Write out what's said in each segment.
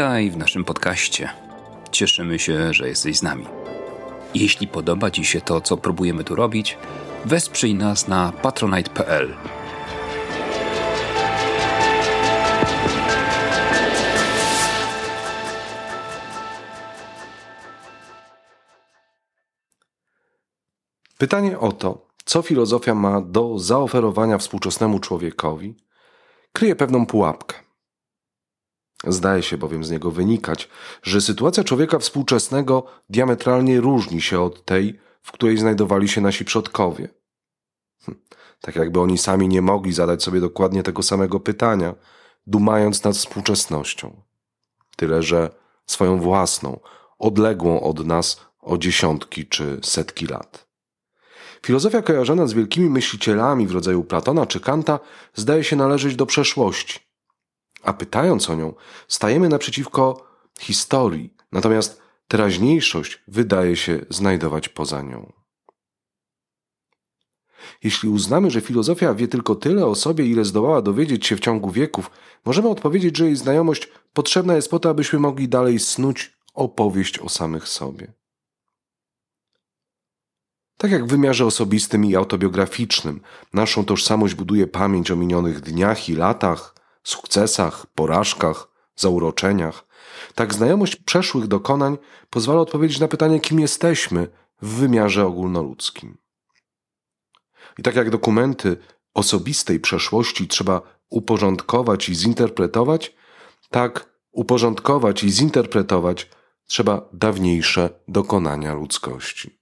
Witaj w naszym podcaście. Cieszymy się, że jesteś z nami. Jeśli podoba Ci się to, co próbujemy tu robić, wesprzyj nas na patronite.pl. Pytanie o to, co filozofia ma do zaoferowania współczesnemu człowiekowi, kryje pewną pułapkę. Zdaje się bowiem z niego wynikać, że sytuacja człowieka współczesnego diametralnie różni się od tej, w której znajdowali się nasi przodkowie. Hm, tak jakby oni sami nie mogli zadać sobie dokładnie tego samego pytania, dumając nad współczesnością. Tyle, że swoją własną, odległą od nas o dziesiątki czy setki lat. Filozofia kojarzona z wielkimi myślicielami w rodzaju Platona czy Kanta zdaje się należeć do przeszłości a pytając o nią, stajemy naprzeciwko historii, natomiast teraźniejszość wydaje się znajdować poza nią. Jeśli uznamy, że filozofia wie tylko tyle o sobie, ile zdołała dowiedzieć się w ciągu wieków, możemy odpowiedzieć, że jej znajomość potrzebna jest po to, abyśmy mogli dalej snuć opowieść o samych sobie. Tak jak w wymiarze osobistym i autobiograficznym, naszą tożsamość buduje pamięć o minionych dniach i latach, sukcesach, porażkach, zauroczeniach. Tak znajomość przeszłych dokonań pozwala odpowiedzieć na pytanie, kim jesteśmy w wymiarze ogólnoludzkim. I tak jak dokumenty osobistej przeszłości trzeba uporządkować i zinterpretować, tak uporządkować i zinterpretować trzeba dawniejsze dokonania ludzkości.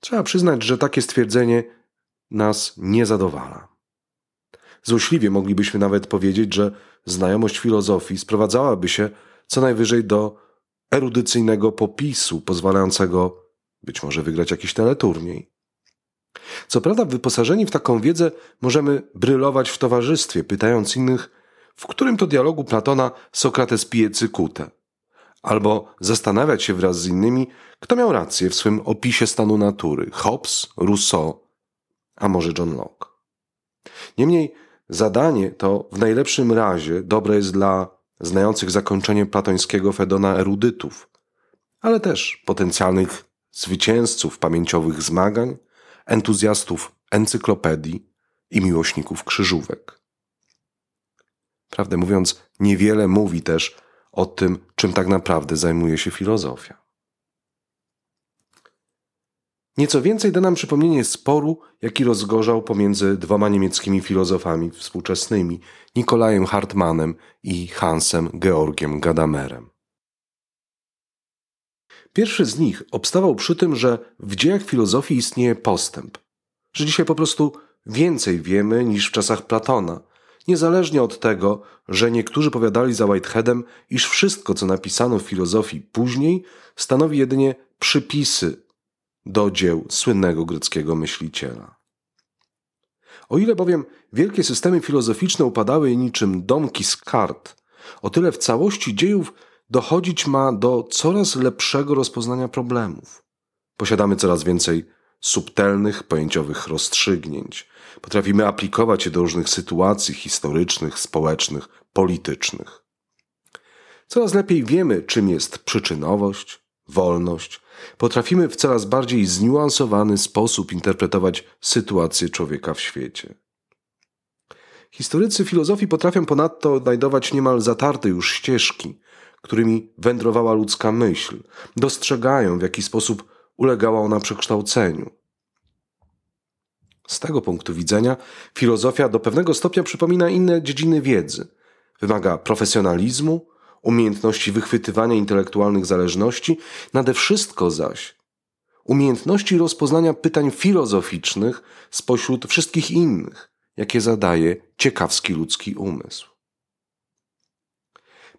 Trzeba przyznać, że takie stwierdzenie nas nie zadowala. Złośliwie moglibyśmy nawet powiedzieć, że znajomość filozofii sprowadzałaby się co najwyżej do erudycyjnego popisu, pozwalającego być może wygrać jakiś teleturniej. Co prawda, wyposażeni w taką wiedzę możemy brylować w towarzystwie, pytając innych, w którym to dialogu Platona Sokrates pije cykutę, albo zastanawiać się wraz z innymi, kto miał rację w swym opisie stanu natury Hobbes, Rousseau, a może John Locke. Niemniej Zadanie to w najlepszym razie dobre jest dla znających zakończenie platońskiego Fedona erudytów, ale też potencjalnych zwycięzców pamięciowych zmagań, entuzjastów encyklopedii i miłośników krzyżówek. Prawdę mówiąc, niewiele mówi też o tym, czym tak naprawdę zajmuje się filozofia. Nieco więcej da nam przypomnienie sporu, jaki rozgorzał pomiędzy dwoma niemieckimi filozofami współczesnymi, Nikolajem Hartmannem i Hansem Georgiem Gadamerem. Pierwszy z nich obstawał przy tym, że w dziejach filozofii istnieje postęp, że dzisiaj po prostu więcej wiemy niż w czasach Platona, niezależnie od tego, że niektórzy powiadali za Whiteheadem, iż wszystko, co napisano w filozofii później, stanowi jedynie przypisy do dzieł słynnego greckiego myśliciela. O ile bowiem wielkie systemy filozoficzne upadały niczym domki z kart, o tyle w całości dziejów dochodzić ma do coraz lepszego rozpoznania problemów. Posiadamy coraz więcej subtelnych, pojęciowych rozstrzygnięć. Potrafimy aplikować je do różnych sytuacji historycznych, społecznych, politycznych. Coraz lepiej wiemy, czym jest przyczynowość, wolność, potrafimy w coraz bardziej zniuansowany sposób interpretować sytuację człowieka w świecie. Historycy filozofii potrafią ponadto odnajdować niemal zatarte już ścieżki, którymi wędrowała ludzka myśl, dostrzegają, w jaki sposób ulegała ona przekształceniu. Z tego punktu widzenia filozofia do pewnego stopnia przypomina inne dziedziny wiedzy. Wymaga profesjonalizmu, umiejętności wychwytywania intelektualnych zależności, nade wszystko zaś umiejętności rozpoznania pytań filozoficznych spośród wszystkich innych, jakie zadaje ciekawski ludzki umysł.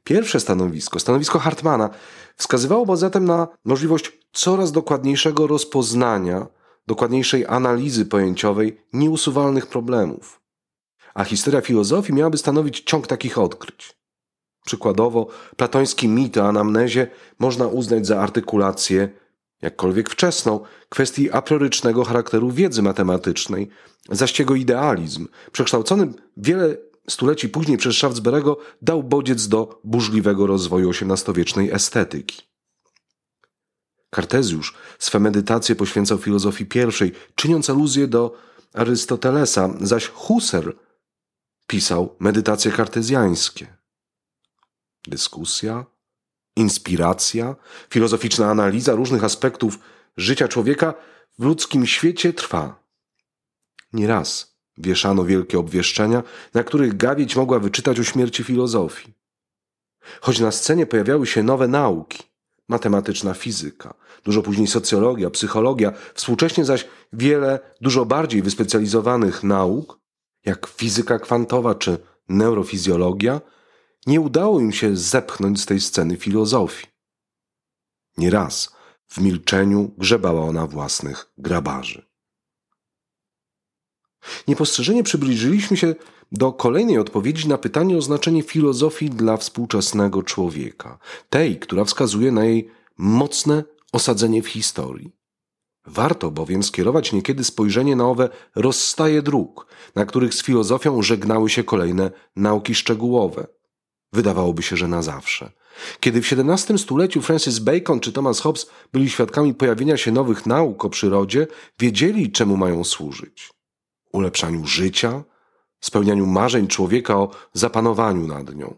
Pierwsze stanowisko, stanowisko Hartmana, wskazywało zatem na możliwość coraz dokładniejszego rozpoznania, dokładniejszej analizy pojęciowej nieusuwalnych problemów. A historia filozofii miałaby stanowić ciąg takich odkryć. Przykładowo, platoński mit o anamnezie można uznać za artykulację, jakkolwiek wczesną, kwestii apriorycznego charakteru wiedzy matematycznej, zaś jego idealizm, przekształcony wiele stuleci później przez Shaftesbury'ego dał bodziec do burzliwego rozwoju XVIII-wiecznej estetyki. Kartezjusz swe medytacje poświęcał filozofii pierwszej, czyniąc aluzję do Arystotelesa, zaś Husserl pisał medytacje kartezjańskie. Dyskusja, inspiracja, filozoficzna analiza różnych aspektów życia człowieka w ludzkim świecie trwa. Nieraz wieszano wielkie obwieszczenia, na których gawieć mogła wyczytać o śmierci filozofii. Choć na scenie pojawiały się nowe nauki, matematyczna fizyka, dużo później socjologia, psychologia, współcześnie zaś wiele dużo bardziej wyspecjalizowanych nauk, jak fizyka kwantowa czy neurofizjologia, nie udało im się zepchnąć z tej sceny filozofii. Nieraz w milczeniu grzebała ona własnych grabarzy. Niepostrzeżenie przybliżyliśmy się do kolejnej odpowiedzi na pytanie o znaczenie filozofii dla współczesnego człowieka, tej, która wskazuje na jej mocne osadzenie w historii. Warto bowiem skierować niekiedy spojrzenie na owe rozstaje dróg, na których z filozofią żegnały się kolejne nauki szczegółowe. Wydawałoby się, że na zawsze. Kiedy w XVII stuleciu Francis Bacon czy Thomas Hobbes byli świadkami pojawienia się nowych nauk o przyrodzie, wiedzieli, czemu mają służyć ulepszaniu życia, spełnianiu marzeń człowieka o zapanowaniu nad nią.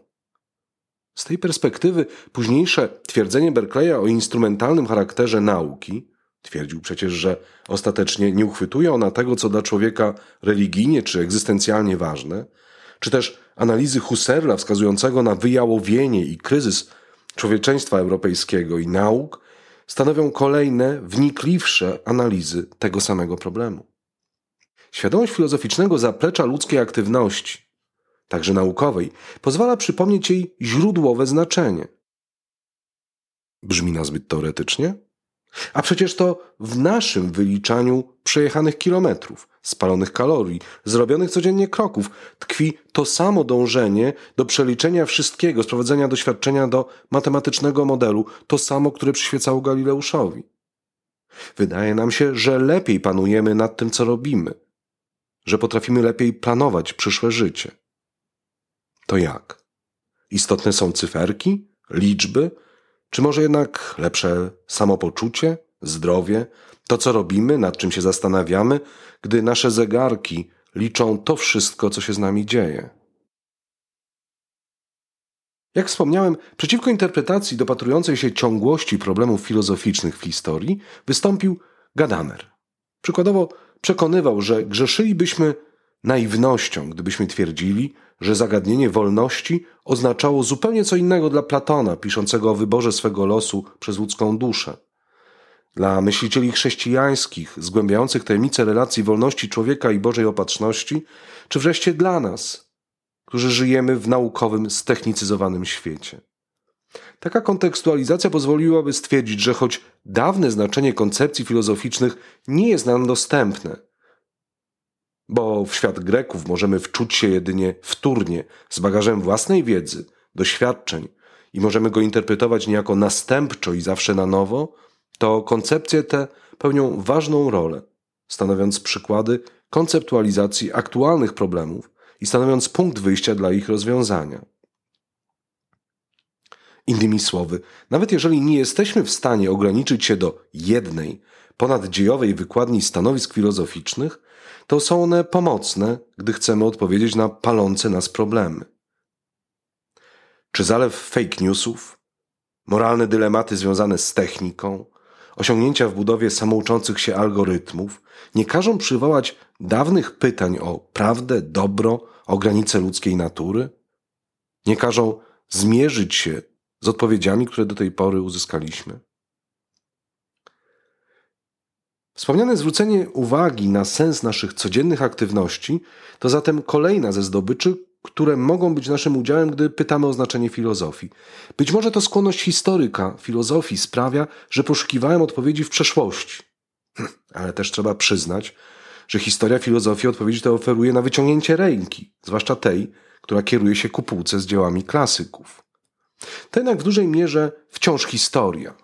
Z tej perspektywy późniejsze twierdzenie Berkeleya o instrumentalnym charakterze nauki twierdził przecież, że ostatecznie nie uchwytuje ona tego, co dla człowieka religijnie czy egzystencjalnie ważne, czy też analizy Husserla wskazującego na wyjałowienie i kryzys człowieczeństwa europejskiego i nauk stanowią kolejne, wnikliwsze analizy tego samego problemu. Świadomość filozoficznego zaplecza ludzkiej aktywności, także naukowej, pozwala przypomnieć jej źródłowe znaczenie. Brzmi nazbyt teoretycznie? A przecież to w naszym wyliczaniu przejechanych kilometrów, spalonych kalorii, zrobionych codziennie kroków tkwi to samo dążenie do przeliczenia wszystkiego, sprowadzenia doświadczenia do matematycznego modelu, to samo, które przyświecało Galileuszowi. Wydaje nam się, że lepiej panujemy nad tym, co robimy, że potrafimy lepiej planować przyszłe życie. To jak? Istotne są cyferki, liczby, czy może jednak lepsze samopoczucie, zdrowie, to co robimy, nad czym się zastanawiamy, gdy nasze zegarki liczą to wszystko, co się z nami dzieje? Jak wspomniałem, przeciwko interpretacji dopatrującej się ciągłości problemów filozoficznych w historii wystąpił Gadamer. Przykładowo przekonywał, że grzeszylibyśmy naiwnością, gdybyśmy twierdzili, że zagadnienie wolności oznaczało zupełnie co innego dla Platona, piszącego o wyborze swego losu przez ludzką duszę. Dla myślicieli chrześcijańskich, zgłębiających tajemnice relacji wolności człowieka i Bożej opatrzności, czy wreszcie dla nas, którzy żyjemy w naukowym, ztechnicyzowanym świecie. Taka kontekstualizacja pozwoliłaby stwierdzić, że choć dawne znaczenie koncepcji filozoficznych nie jest nam dostępne, bo w świat Greków możemy wczuć się jedynie wtórnie, z bagażem własnej wiedzy, doświadczeń i możemy go interpretować niejako następczo i zawsze na nowo, to koncepcje te pełnią ważną rolę, stanowiąc przykłady konceptualizacji aktualnych problemów i stanowiąc punkt wyjścia dla ich rozwiązania. Innymi słowy, nawet jeżeli nie jesteśmy w stanie ograniczyć się do jednej, ponaddziejowej wykładni stanowisk filozoficznych, to są one pomocne, gdy chcemy odpowiedzieć na palące nas problemy. Czy zalew fake newsów, moralne dylematy związane z techniką, osiągnięcia w budowie samouczących się algorytmów nie każą przywołać dawnych pytań o prawdę, dobro, o granice ludzkiej natury? Nie każą zmierzyć się z odpowiedziami, które do tej pory uzyskaliśmy? Wspomniane zwrócenie uwagi na sens naszych codziennych aktywności to zatem kolejna ze zdobyczy, które mogą być naszym udziałem, gdy pytamy o znaczenie filozofii. Być może to skłonność historyka filozofii sprawia, że poszukiwałem odpowiedzi w przeszłości. Ale też trzeba przyznać, że historia filozofii odpowiedzi te oferuje na wyciągnięcie ręki, zwłaszcza tej, która kieruje się ku półce z dziełami klasyków. To jednak w dużej mierze wciąż historia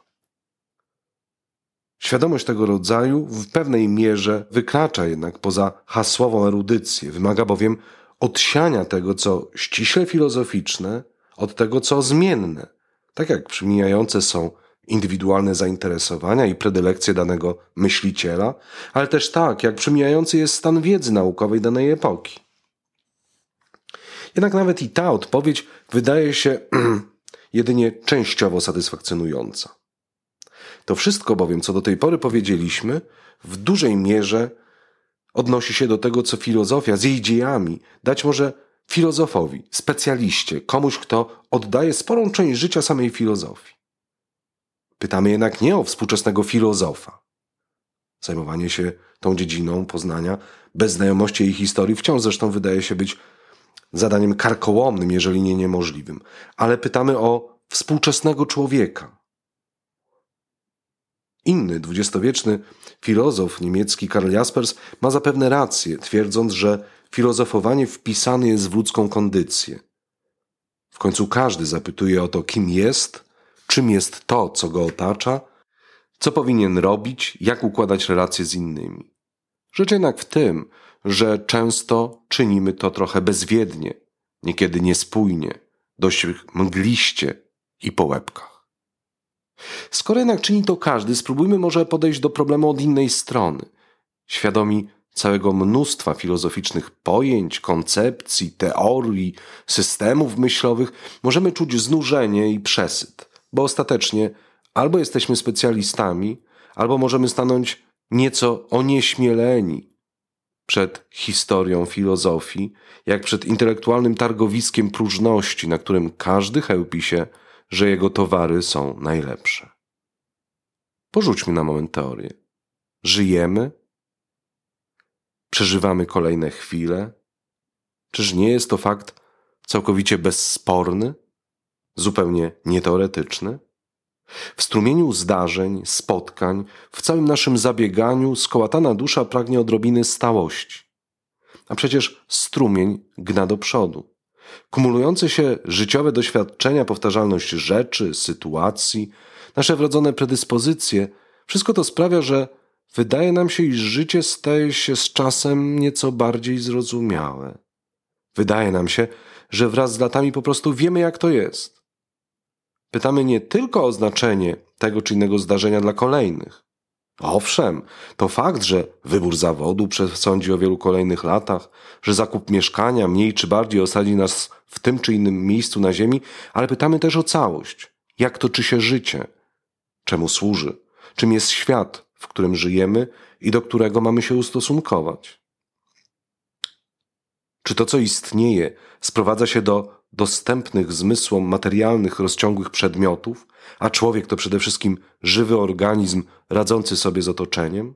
Świadomość tego rodzaju w pewnej mierze wykracza jednak poza hasłową erudycję, wymaga bowiem odsiania tego, co ściśle filozoficzne, od tego, co zmienne. Tak jak przymijające są indywidualne zainteresowania i predylekcje danego myśliciela, ale też tak, jak przemijający jest stan wiedzy naukowej danej epoki. Jednak nawet i ta odpowiedź wydaje się jedynie częściowo satysfakcjonująca. To wszystko bowiem, co do tej pory powiedzieliśmy, w dużej mierze odnosi się do tego, co filozofia z jej dziejami dać może filozofowi, specjaliście, komuś, kto oddaje sporą część życia samej filozofii. Pytamy jednak nie o współczesnego filozofa. Zajmowanie się tą dziedziną poznania bez znajomości jej historii wciąż zresztą wydaje się być zadaniem karkołomnym, jeżeli nie niemożliwym, ale pytamy o współczesnego człowieka. Inny dwudziestowieczny filozof niemiecki Karl Jaspers ma zapewne rację, twierdząc, że filozofowanie wpisane jest w ludzką kondycję. W końcu każdy zapytuje o to, kim jest, czym jest to, co go otacza, co powinien robić, jak układać relacje z innymi. Rzecz jednak w tym, że często czynimy to trochę bezwiednie, niekiedy niespójnie, dość mgliście i po łebkach. Skoro jednak czyni to każdy, spróbujmy może podejść do problemu od innej strony, świadomi całego mnóstwa filozoficznych pojęć, koncepcji, teorii, systemów myślowych, możemy czuć znużenie i przesyt, bo ostatecznie albo jesteśmy specjalistami, albo możemy stanąć nieco onieśmieleni przed historią filozofii, jak przed intelektualnym targowiskiem próżności, na którym każdy chełpi się, że jego towary są najlepsze. Porzućmy na moment teorię. Żyjemy? Przeżywamy kolejne chwile? Czyż nie jest to fakt całkowicie bezsporny, zupełnie nieteoretyczny? W strumieniu zdarzeń, spotkań, w całym naszym zabieganiu skołatana dusza pragnie odrobiny stałości. A przecież strumień gna do przodu. Kumulujące się życiowe doświadczenia, powtarzalność rzeczy, sytuacji, nasze wrodzone predyspozycje, wszystko to sprawia, że wydaje nam się, iż życie staje się z czasem nieco bardziej zrozumiałe. Wydaje nam się, że wraz z latami po prostu wiemy, jak to jest. Pytamy nie tylko o znaczenie tego czy innego zdarzenia dla kolejnych. Owszem, to fakt, że wybór zawodu przesądzi o wielu kolejnych latach, że zakup mieszkania mniej czy bardziej osadzi nas w tym czy innym miejscu na ziemi, ale pytamy też o całość. Jak toczy się życie? Czemu służy? Czym jest świat, w którym żyjemy i do którego mamy się ustosunkować? Czy to, co istnieje, sprowadza się do dostępnych zmysłom materialnych, rozciągłych przedmiotów, a człowiek to przede wszystkim żywy organizm radzący sobie z otoczeniem?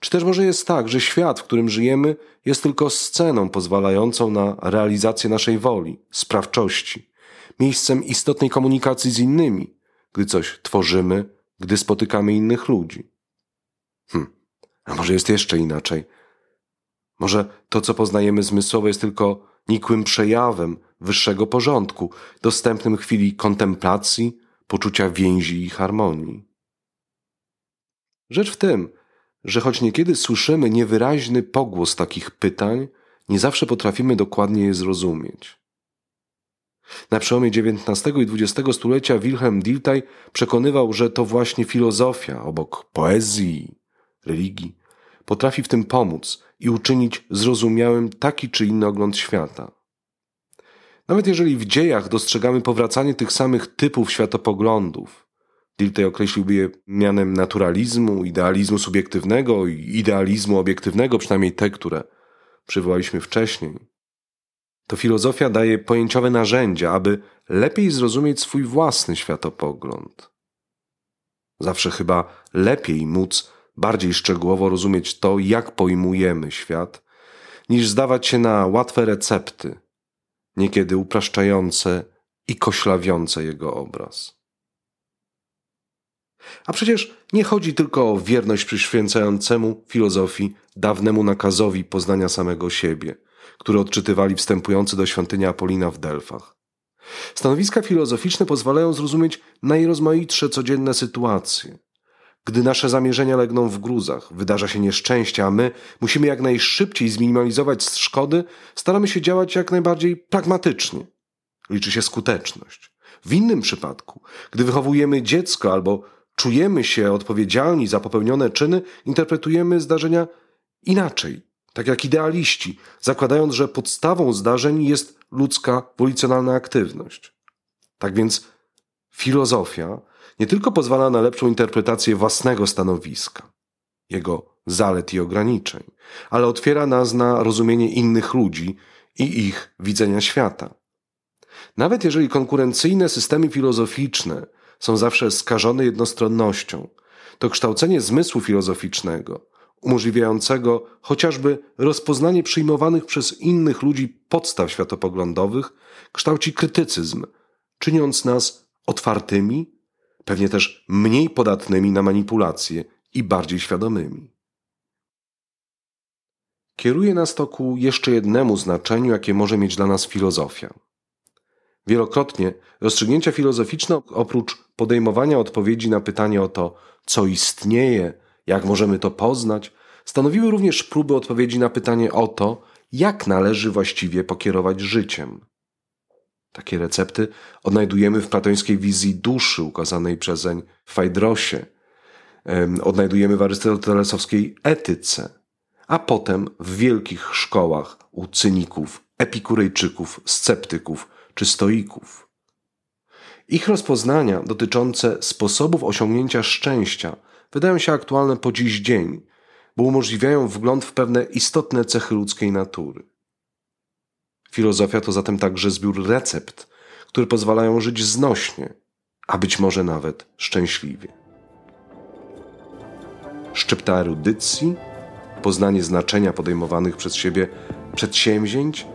Czy też może jest tak, że świat, w którym żyjemy, jest tylko sceną pozwalającą na realizację naszej woli, sprawczości, miejscem istotnej komunikacji z innymi, gdy coś tworzymy, gdy spotykamy innych ludzi? Hm, a może jest jeszcze inaczej? Może to, co poznajemy zmysłowo, jest tylko nikłym przejawem wyższego porządku, dostępnym chwili kontemplacji, poczucia więzi i harmonii. Rzecz w tym, że choć niekiedy słyszymy niewyraźny pogłos takich pytań, nie zawsze potrafimy dokładnie je zrozumieć. Na przełomie XIX i XX stulecia Wilhelm Dilthey przekonywał, że to właśnie filozofia, obok poezji, religii, potrafi w tym pomóc i uczynić zrozumiałym taki czy inny ogląd świata. Nawet jeżeli w dziejach dostrzegamy powracanie tych samych typów światopoglądów, Dilthey określiłby je mianem naturalizmu, idealizmu subiektywnego i idealizmu obiektywnego, przynajmniej te, które przywołaliśmy wcześniej, to filozofia daje pojęciowe narzędzia, aby lepiej zrozumieć swój własny światopogląd. Zawsze chyba lepiej móc bardziej szczegółowo rozumieć to, jak pojmujemy świat, niż zdawać się na łatwe recepty, niekiedy upraszczające i koślawiące jego obraz. A przecież nie chodzi tylko o wierność przyświęcającemu filozofii dawnemu nakazowi poznania samego siebie, który odczytywali wstępujący do świątyni Apolina w Delfach. Stanowiska filozoficzne pozwalają zrozumieć najrozmaitsze codzienne sytuacje, Gdy nasze zamierzenia legną w gruzach, wydarza się nieszczęście, a my musimy jak najszybciej zminimalizować szkody, staramy się działać jak najbardziej pragmatycznie. Liczy się skuteczność. W innym przypadku, gdy wychowujemy dziecko albo czujemy się odpowiedzialni za popełnione czyny, interpretujemy zdarzenia inaczej, tak jak idealiści, zakładając, że podstawą zdarzeń jest ludzka wolicjonalna aktywność. Tak więc filozofia nie tylko pozwala na lepszą interpretację własnego stanowiska, jego zalet i ograniczeń, ale otwiera nas na rozumienie innych ludzi i ich widzenia świata. Nawet jeżeli konkurencyjne systemy filozoficzne są zawsze skażone jednostronnością, to kształcenie zmysłu filozoficznego, umożliwiającego chociażby rozpoznanie przyjmowanych przez innych ludzi podstaw światopoglądowych, kształci krytycyzm, czyniąc nas otwartymi, pewnie też mniej podatnymi na manipulacje i bardziej świadomymi. Kieruje nas to ku jeszcze jednemu znaczeniu, jakie może mieć dla nas filozofia. Wielokrotnie rozstrzygnięcia filozoficzne, oprócz podejmowania odpowiedzi na pytanie o to, co istnieje, jak możemy to poznać, stanowiły również próby odpowiedzi na pytanie o to, jak należy właściwie pokierować życiem. Takie recepty odnajdujemy w platońskiej wizji duszy ukazanej przezeń w Fajdrosie, odnajdujemy w arystotelesowskiej etyce, a potem w wielkich szkołach u cyników, epikurejczyków, sceptyków czy stoików. Ich rozpoznania dotyczące sposobów osiągnięcia szczęścia wydają się aktualne po dziś dzień, bo umożliwiają wgląd w pewne istotne cechy ludzkiej natury. Filozofia to zatem także zbiór recept, które pozwalają żyć znośnie, a być może nawet szczęśliwie. Szczypta erudycji, poznanie znaczenia podejmowanych przez siebie przedsięwzięć,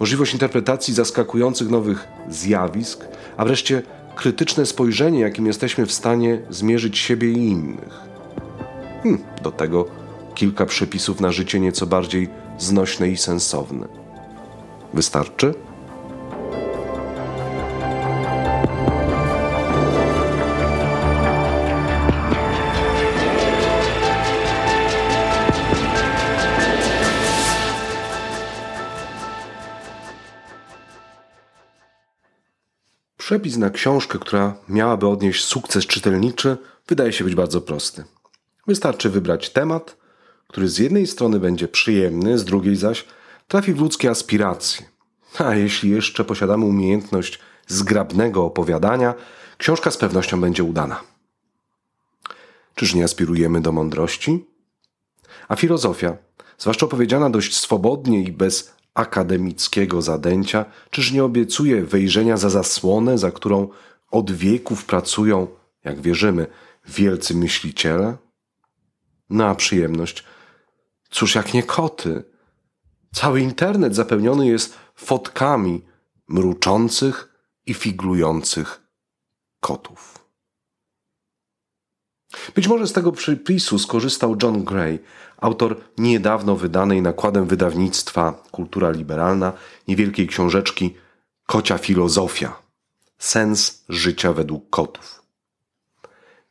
możliwość interpretacji zaskakujących nowych zjawisk, a wreszcie krytyczne spojrzenie, jakim jesteśmy w stanie zmierzyć siebie i innych. Hmm, do tego kilka przepisów na życie nieco bardziej znośne i sensowne. Wystarczy? Przepis na książkę, która miałaby odnieść sukces czytelniczy, wydaje się być bardzo prosty. Wystarczy wybrać temat, który z jednej strony będzie przyjemny, z drugiej zaś trafi w ludzkie aspiracje. A jeśli jeszcze posiadamy umiejętność zgrabnego opowiadania, książka z pewnością będzie udana. Czyż nie aspirujemy do mądrości? A filozofia, zwłaszcza opowiedziana dość swobodnie i bez akademickiego zadęcia, czyż nie obiecuje wejrzenia za zasłonę, za którą od wieków pracują, jak wierzymy, wielcy myśliciele? No przyjemność, cóż jak nie koty, Cały internet zapełniony jest fotkami mruczących i figlujących kotów. Być może z tego przypisu skorzystał John Gray, autor niedawno wydanej nakładem wydawnictwa Kultura Liberalna niewielkiej książeczki Kocia Filozofia Sens życia według kotów.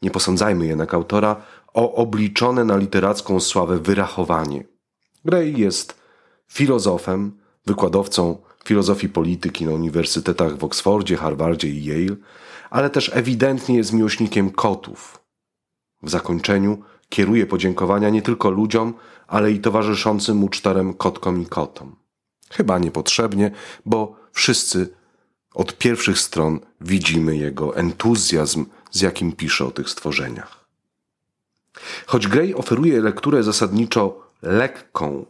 Nie posądzajmy jednak autora o obliczone na literacką sławę wyrachowanie. Gray jest filozofem, wykładowcą filozofii polityki na uniwersytetach w Oksfordzie, Harvardzie i Yale, ale też ewidentnie jest miłośnikiem kotów. W zakończeniu kieruje podziękowania nie tylko ludziom, ale i towarzyszącym mu czterem kotkom i kotom. Chyba niepotrzebnie, bo wszyscy od pierwszych stron widzimy jego entuzjazm, z jakim pisze o tych stworzeniach. Choć Gray oferuje lekturę zasadniczo lekką,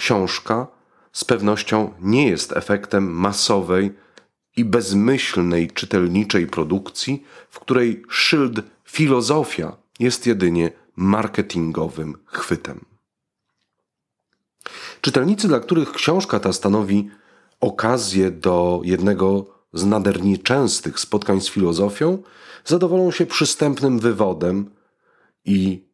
książka z pewnością nie jest efektem masowej i bezmyślnej czytelniczej produkcji, w której szyld filozofia jest jedynie marketingowym chwytem. Czytelnicy, dla których książka ta stanowi okazję do jednego z nader nieczęstych spotkań z filozofią, zadowolą się przystępnym wywodem i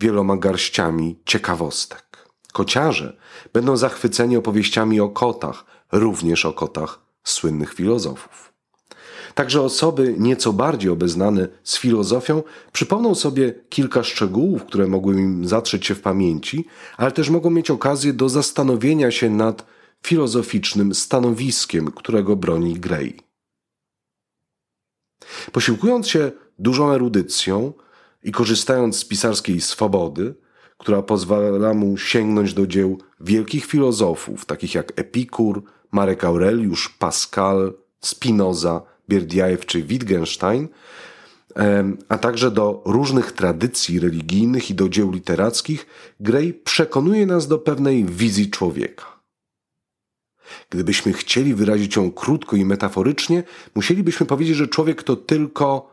wieloma garściami ciekawostek. Kociarze będą zachwyceni opowieściami o kotach, również o kotach słynnych filozofów. Także osoby nieco bardziej obeznane z filozofią przypomną sobie kilka szczegółów, które mogły im zatrzeć się w pamięci, ale też mogą mieć okazję do zastanowienia się nad filozoficznym stanowiskiem, którego broni Gray. Posiłkując się dużą erudycją i korzystając z pisarskiej swobody, która pozwala mu sięgnąć do dzieł wielkich filozofów, takich jak Epikur, Marek Aureliusz, Pascal, Spinoza, Bierdiajew czy Wittgenstein, a także do różnych tradycji religijnych i do dzieł literackich, Gray przekonuje nas do pewnej wizji człowieka. Gdybyśmy chcieli wyrazić ją krótko i metaforycznie, musielibyśmy powiedzieć, że człowiek to tylko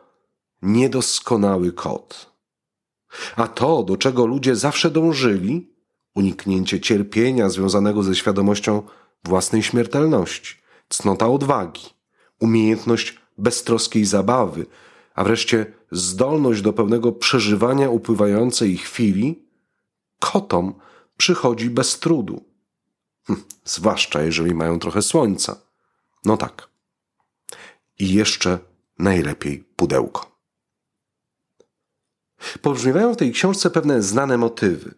niedoskonały kot. A to, do czego ludzie zawsze dążyli, uniknięcie cierpienia związanego ze świadomością własnej śmiertelności, cnota odwagi, umiejętność beztroskiej zabawy, a wreszcie zdolność do pełnego przeżywania upływającej chwili, kotom przychodzi bez trudu. Hm, zwłaszcza jeżeli mają trochę słońca. No tak. I jeszcze najlepiej pudełko. Pobrzmiewają w tej książce pewne znane motywy.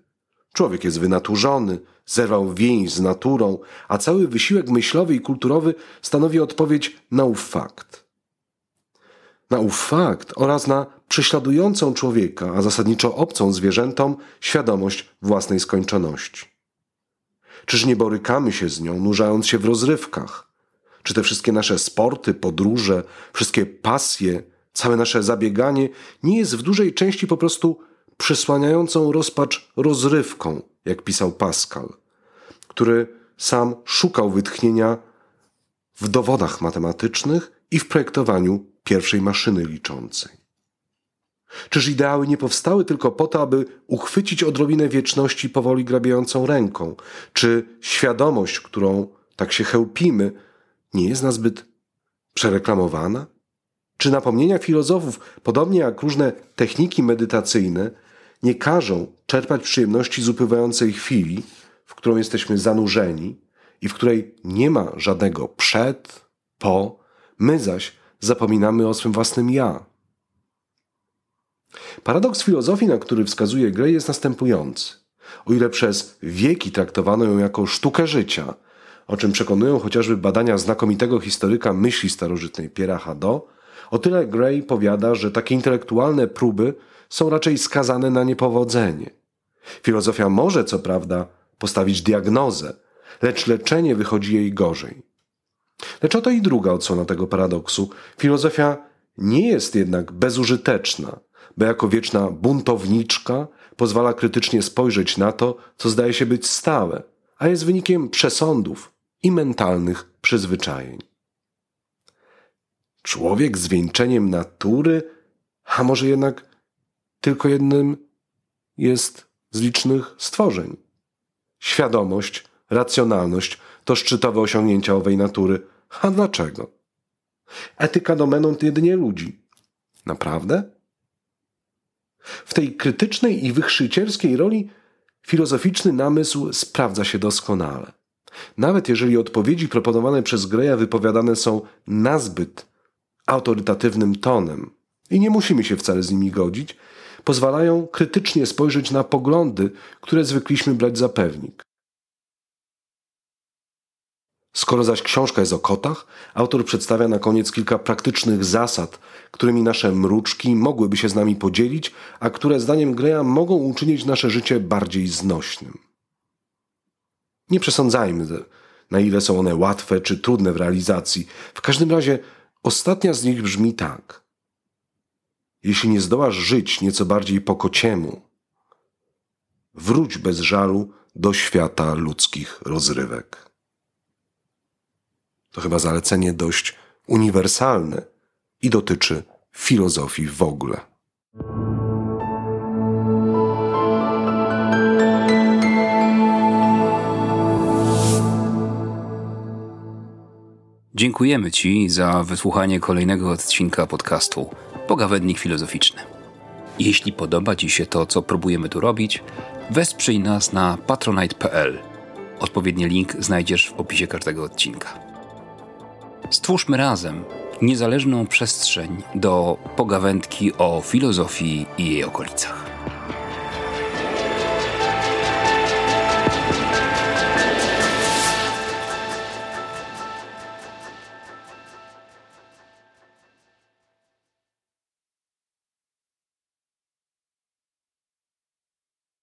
Człowiek jest wynaturzony, zerwał więź z naturą, a cały wysiłek myślowy i kulturowy stanowi odpowiedź na ów fakt. Na ów fakt oraz na prześladującą człowieka, a zasadniczo obcą zwierzętom, świadomość własnej skończoności. Czyż nie borykamy się z nią, nurzając się w rozrywkach? Czy te wszystkie nasze sporty, podróże, wszystkie pasje, całe nasze zabieganie nie jest w dużej części po prostu przysłaniającą rozpacz rozrywką, jak pisał Pascal, który sam szukał wytchnienia w dowodach matematycznych i w projektowaniu pierwszej maszyny liczącej. Czyż ideały nie powstały tylko po to, aby uchwycić odrobinę wieczności powoli grabiejącą ręką? Czy świadomość, którą tak się chełpimy, nie jest nazbyt przereklamowana? Czy napomnienia filozofów, podobnie jak różne techniki medytacyjne, nie każą czerpać przyjemności z upływającej chwili, w którą jesteśmy zanurzeni i w której nie ma żadnego przed, po, my zaś zapominamy o swym własnym ja? Paradoks filozofii, na który wskazuje Gray, jest następujący. O ile przez wieki traktowano ją jako sztukę życia, o czym przekonują chociażby badania znakomitego historyka myśli starożytnej Pierre'a Hadot, o tyle Gray powiada, że takie intelektualne próby są raczej skazane na niepowodzenie. Filozofia może, co prawda, postawić diagnozę, lecz leczenie wychodzi jej gorzej. Lecz oto i druga odsłona tego paradoksu. Filozofia nie jest jednak bezużyteczna, bo jako wieczna buntowniczka pozwala krytycznie spojrzeć na to, co zdaje się być stałe, a jest wynikiem przesądów i mentalnych przyzwyczajeń. Człowiek zwieńczeniem natury, a może jednak tylko jednym jest z licznych stworzeń. Świadomość, racjonalność to szczytowe osiągnięcia owej natury. A dlaczego? Etyka domeną jedynie ludzi. Naprawdę? W tej krytycznej i wychrzycierskiej roli filozoficzny namysł sprawdza się doskonale. Nawet jeżeli odpowiedzi proponowane przez Greya wypowiadane są nazbyt autorytatywnym tonem i nie musimy się wcale z nimi godzić, pozwalają krytycznie spojrzeć na poglądy, które zwykliśmy brać za pewnik. Skoro zaś książka jest o kotach, autor przedstawia na koniec kilka praktycznych zasad, którymi nasze mruczki mogłyby się z nami podzielić, a które zdaniem Greya mogą uczynić nasze życie bardziej znośnym. Nie przesądzajmy, na ile są one łatwe czy trudne w realizacji. W każdym razie ostatnia z nich brzmi tak. Jeśli nie zdołasz żyć nieco bardziej po kociemu, wróć bez żalu do świata ludzkich rozrywek. To chyba zalecenie dość uniwersalne i dotyczy filozofii w ogóle. Dziękujemy Ci za wysłuchanie kolejnego odcinka podcastu Pogawędnik Filozoficzny. Jeśli podoba Ci się to, co próbujemy tu robić, wesprzyj nas na patronite.pl. Odpowiedni link znajdziesz w opisie każdego odcinka. Stwórzmy razem niezależną przestrzeń do pogawędki o filozofii i jej okolicach.